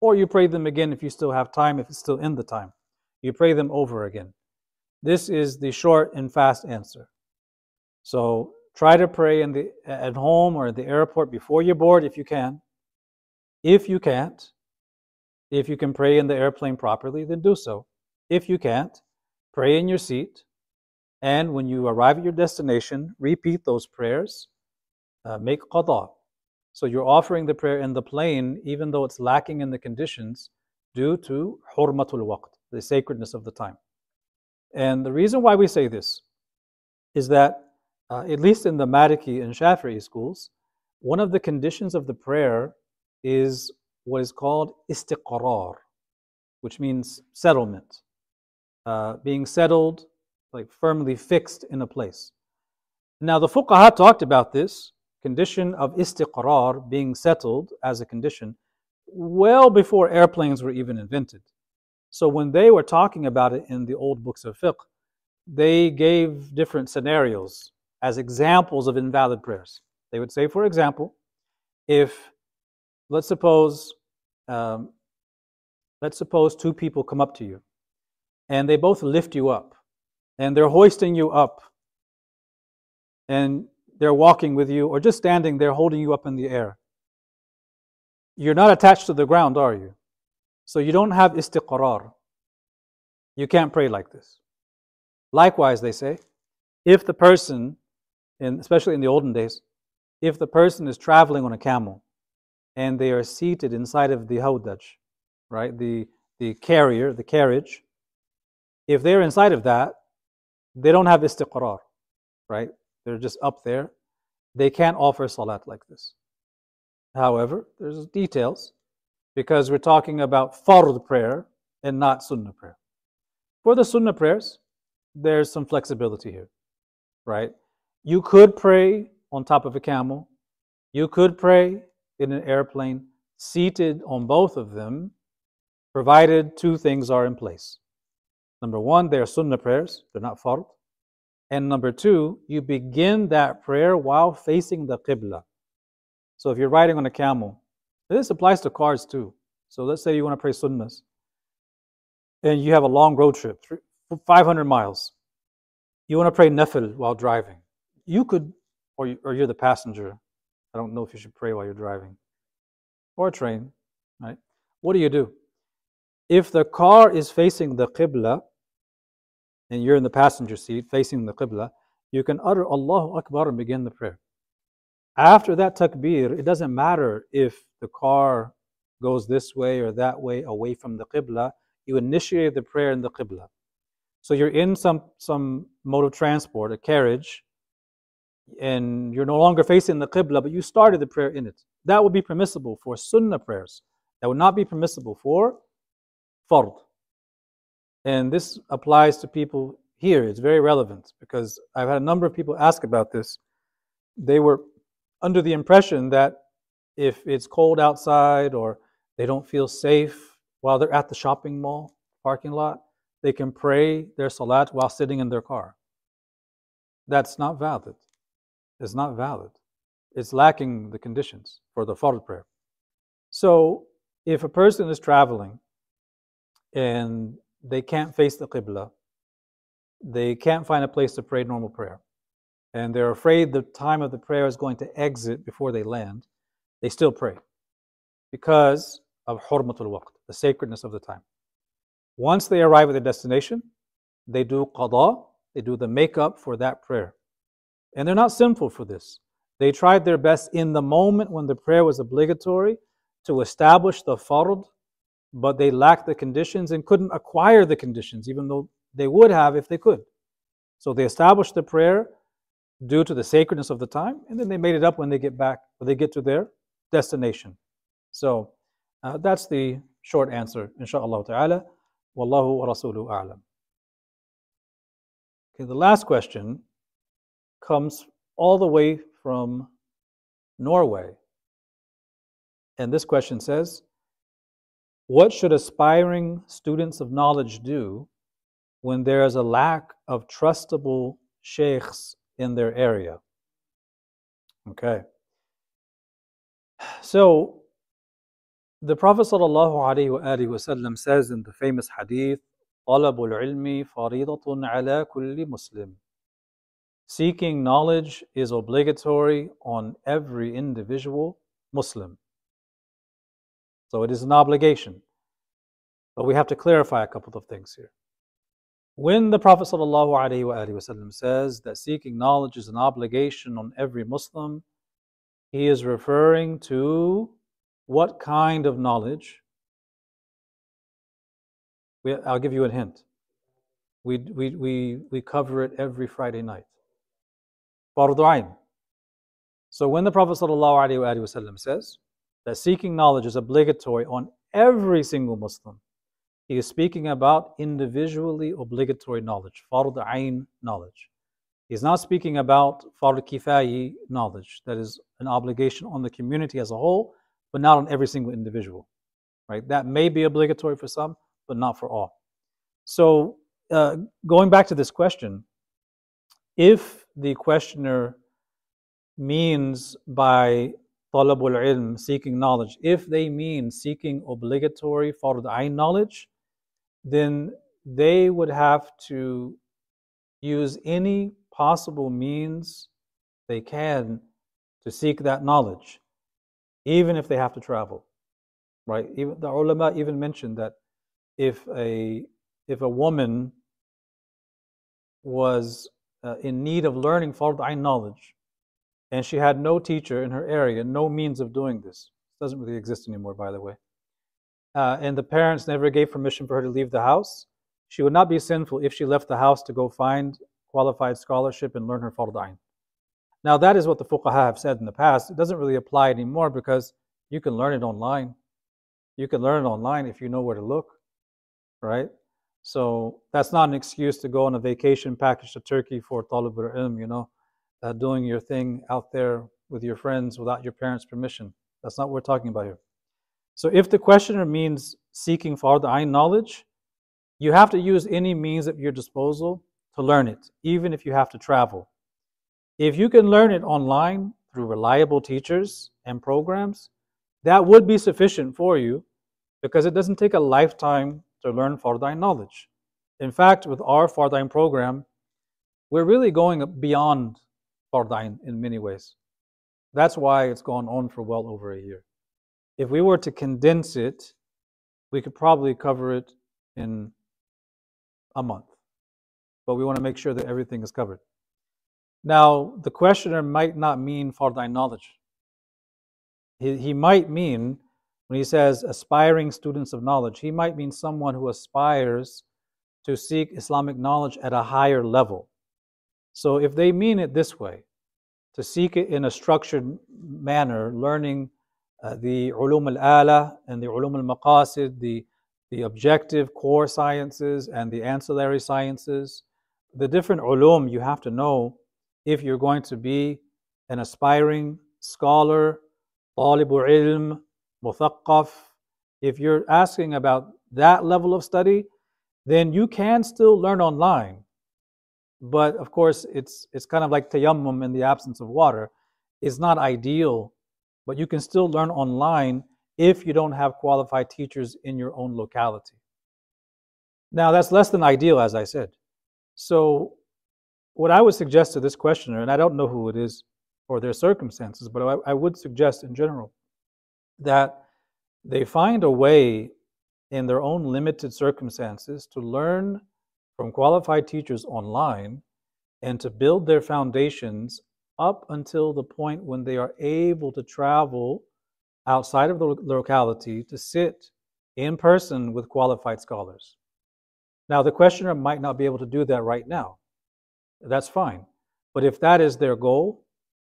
Or you pray them again if you still have time, if it's still in the time. You pray them over again. This is the short and fast answer. So try to pray in the, at home or at the airport before you board if you can. If you can't, if you can pray in the airplane properly, then do so. If you can't, pray in your seat and when you arrive at your destination, repeat those prayers, uh, make qada. So you're offering the prayer in the plane, even though it's lacking in the conditions, due to hurmatul waqt, the the sacredness of the time. And the reason why we say this is that, uh, at least in the Maliki and Shafi'i schools, one of the conditions of the prayer is what is called istiqrar, which means settlement, uh, being settled, like firmly fixed in a place. Now, the fuqaha talked about this condition of istiqrar being settled as a condition well before airplanes were even invented. So when they were talking about it in the old books of fiqh, they gave different scenarios as examples of invalid prayers. They would say, for example, if let's suppose um, let's suppose two people come up to you and they both lift you up and they're hoisting you up and they're walking with you or just standing there holding you up in the air. You're not attached to the ground, are you? So you don't have istiqrar. You can't pray like this. Likewise, they say, if the person, in, especially in the olden days, if the person is traveling on a camel and they are seated inside of the hawdaj, right, the, the carrier, the carriage, if they're inside of that, they don't have istiqrar, right? They're just up there. They can't offer salat like this. However, there's details because we're talking about fard prayer and not sunnah prayer. For the sunnah prayers, there's some flexibility here, right? You could pray on top of a camel. You could pray in an airplane, seated on both of them, provided two things are in place. Number one, they are sunnah prayers, they're not fard. And number two, you begin that prayer while facing the qibla. So if you're riding on a camel, this applies to cars too. So let's say you want to pray sunnahs and you have a long road trip, 500 miles. You want to pray nafil while driving. You could, or, you, or you're the passenger. I don't know if you should pray while you're driving. Or a train, right? What do you do? If the car is facing the qibla, and you're in the passenger seat facing the Qibla, you can utter Allahu Akbar and begin the prayer. After that takbir, it doesn't matter if the car goes this way or that way away from the Qibla, you initiate the prayer in the Qibla. So you're in some, some mode of transport, a carriage, and you're no longer facing the Qibla, but you started the prayer in it. That would be permissible for Sunnah prayers. That would not be permissible for Fard. And this applies to people here. It's very relevant because I've had a number of people ask about this. They were under the impression that if it's cold outside or they don't feel safe while they're at the shopping mall parking lot, they can pray their salat while sitting in their car. That's not valid. It's not valid. It's lacking the conditions for the fard prayer. So if a person is traveling and they can't face the Qibla. They can't find a place to pray normal prayer. And they're afraid the time of the prayer is going to exit before they land. They still pray because of hurmatul waqt, the sacredness of the time. Once they arrive at the destination, they do qada, they do the makeup for that prayer. And they're not sinful for this. They tried their best in the moment when the prayer was obligatory to establish the fard but they lacked the conditions and couldn't acquire the conditions, even though they would have if they could. So they established the prayer due to the sacredness of the time, and then they made it up when they get back, when they get to their destination. So uh, that's the short answer, inshallah ta'ala. Wallahu wa rasuluhu a'lam. Okay, the last question comes all the way from Norway. And this question says, what should aspiring students of knowledge do when there is a lack of trustable sheikhs in their area? Okay. So, the Prophet ﷺ says in the famous hadith, طلب العلم فريضة على كل مسلم. Seeking knowledge is obligatory on every individual Muslim. So it is an obligation. But we have to clarify a couple of things here. When the Prophet ﷺ says that seeking knowledge is an obligation on every Muslim, he is referring to what kind of knowledge? I'll give you a hint. We, we, we, we cover it every Friday night. Fardu Ain. So when the Prophet ﷺ says that seeking knowledge is obligatory on every single Muslim, he is speaking about individually obligatory knowledge, Fard Ain knowledge. He's not speaking about Fard Kifayi knowledge, that is an obligation on the community as a whole, but not on every single individual. Right? That may be obligatory for some, but not for all. So, uh, going back to this question, if the questioner means by talabul ilm, seeking knowledge, if they mean seeking obligatory fard ayn knowledge, then they would have to use any possible means they can to seek that knowledge, even if they have to travel. Right? Even the ulama even mentioned that if a if a woman was uh, in need of learning fard knowledge, and she had no teacher in her area, no means of doing this. It doesn't really exist anymore, by the way. Uh, and the parents never gave permission for her to leave the house. She would not be sinful if she left the house to go find qualified scholarship and learn her fard. Now, that is what the fuqaha have said in the past. It doesn't really apply anymore because you can learn it online. You can learn it online if you know where to look, right? So that's not an excuse to go on a vacation package to Turkey for talib ilm, you know, uh, doing your thing out there with your friends without your parents' permission. That's not what we're talking about here. So if the questioner means seeking fard ayn knowledge, you have to use any means at your disposal to learn it, even if you have to travel. If you can learn it online through reliable teachers and programs, that would be sufficient for you because it doesn't take a lifetime to learn ayn knowledge. In fact, with our fard ayn program, we're really going beyond fard ayn in many ways. That's why it's gone on for well over a year. If we were to condense it, we could probably cover it in a month. But we want to make sure that everything is covered. Now, the questioner might not mean fard ayn knowledge. He, he might mean when he says aspiring students of knowledge, he might mean someone who aspires to seek Islamic knowledge at a higher level. So if they mean it this way, to seek it in a structured manner, learning uh, the ulum al-ala and the ulum al-maqasid, the, the objective core sciences and the ancillary sciences, the different ulum you have to know if you're going to be an aspiring scholar, talibul ilm, muthaqqaf, if you're asking about that level of study, then you can still learn online. But of course, it's, it's kind of like tayammum in the absence of water. It's not ideal, but you can still learn online if you don't have qualified teachers in your own locality. Now, that's less than ideal, as I said. So, what I would suggest to this questioner, and I don't know who it is or their circumstances, but I, I would suggest in general that they find a way in their own limited circumstances to learn from qualified teachers online and to build their foundations up until the point when they are able to travel outside of the locality to sit in person with qualified scholars. Now, the questioner might not be able to do that right now. That's fine. But if that is their goal,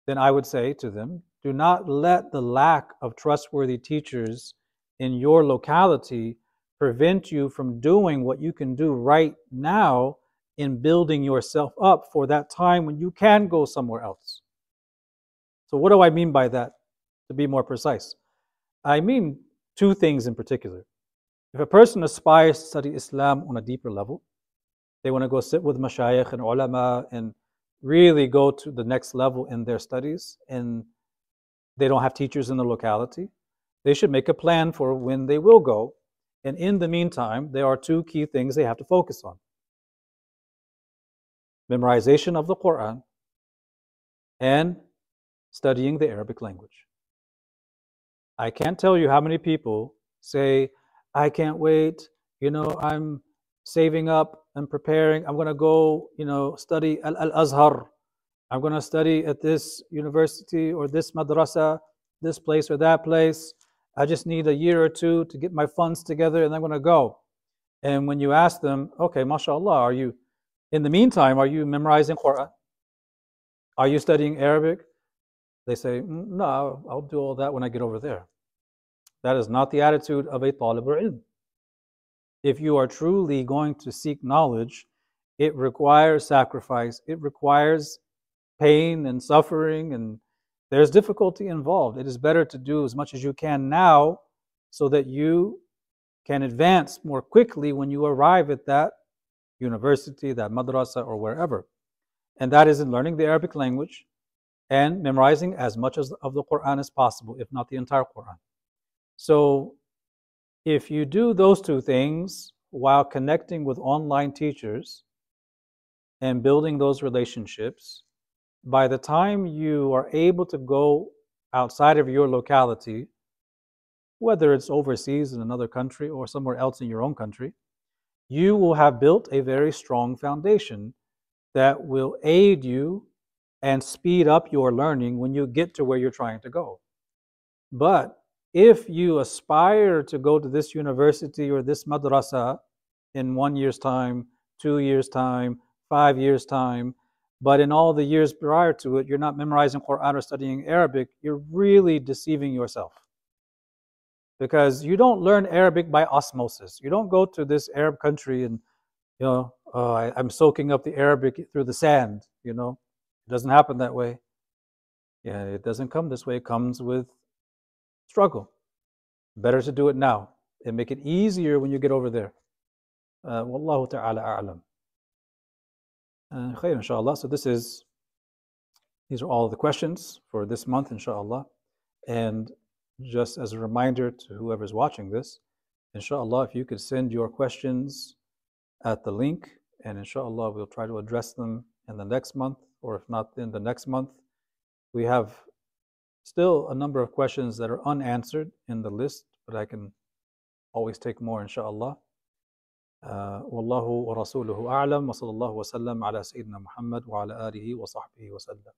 then I would say to them do not let the lack of trustworthy teachers in your locality prevent you from doing what you can do right now in building yourself up for that time when you can go somewhere else. So, what do I mean by that, to be more precise? I mean two things in particular. If a person aspires to study Islam on a deeper level, they want to go sit with mashayikh and ulama and really go to the next level in their studies and they don't have teachers in the locality, they should make a plan for when they will go. And in the meantime, there are two key things they have to focus on. Memorization of the Quran and studying the Arabic language. I can't tell you how many people say, I can't wait, you know, I'm saving up. And preparing, I'm going to go, you know, study Al Azhar I'm going to study at this university or this madrasa, this place or that place. I just need a year or two to get my funds together and I'm going to go. And when you ask them, okay, mashallah, are you, in the meantime, are you memorizing Quran? Are you studying Arabic? They say, "Mm, no, I'll do all that when I get over there. That is not the attitude of a talib ilm. If you are truly going to seek knowledge, it requires sacrifice. It requires pain and suffering, and there's difficulty involved. It is better to do as much as you can now so that you can advance more quickly when you arrive at that university, that madrasa, or wherever. And that is in learning the Arabic language and memorizing as much as of the Quran as possible, if not the entire Quran. So if you do those two things while connecting with online teachers and building those relationships, by the time you are able to go outside of your locality, whether it's overseas in another country or somewhere else in your own country, you will have built a very strong foundation that will aid you and speed up your learning when you get to where you're trying to go. But if you aspire to go to this university or this madrasa in one year's time, two years' time, five years' time, but in all the years prior to it, you're not memorizing Quran or studying Arabic, you're really deceiving yourself. Because you don't learn Arabic by osmosis. You don't go to this Arab country and, you know, oh, I, I'm soaking up the Arabic through the sand, you know. It doesn't happen that way. Yeah, it doesn't come this way. It comes with struggle. Better to do it now and make it easier when you get over there. Uh, Wallahu ta'ala a'lam. Uh, khair, inshallah. So this is, these are all the questions for this month, inshallah. And just as a reminder to whoever's watching this, inshallah, if you could send your questions at the link, and inshallah, we'll try to address them in the next month, or if not in the next month. We have still a number of questions that are unanswered in the list, but I can always take more, inshallah. Uh, والله ورسوله أعلم وصلى الله وسلم على سيدنا محمد وعلى آله وصحبه وسلم.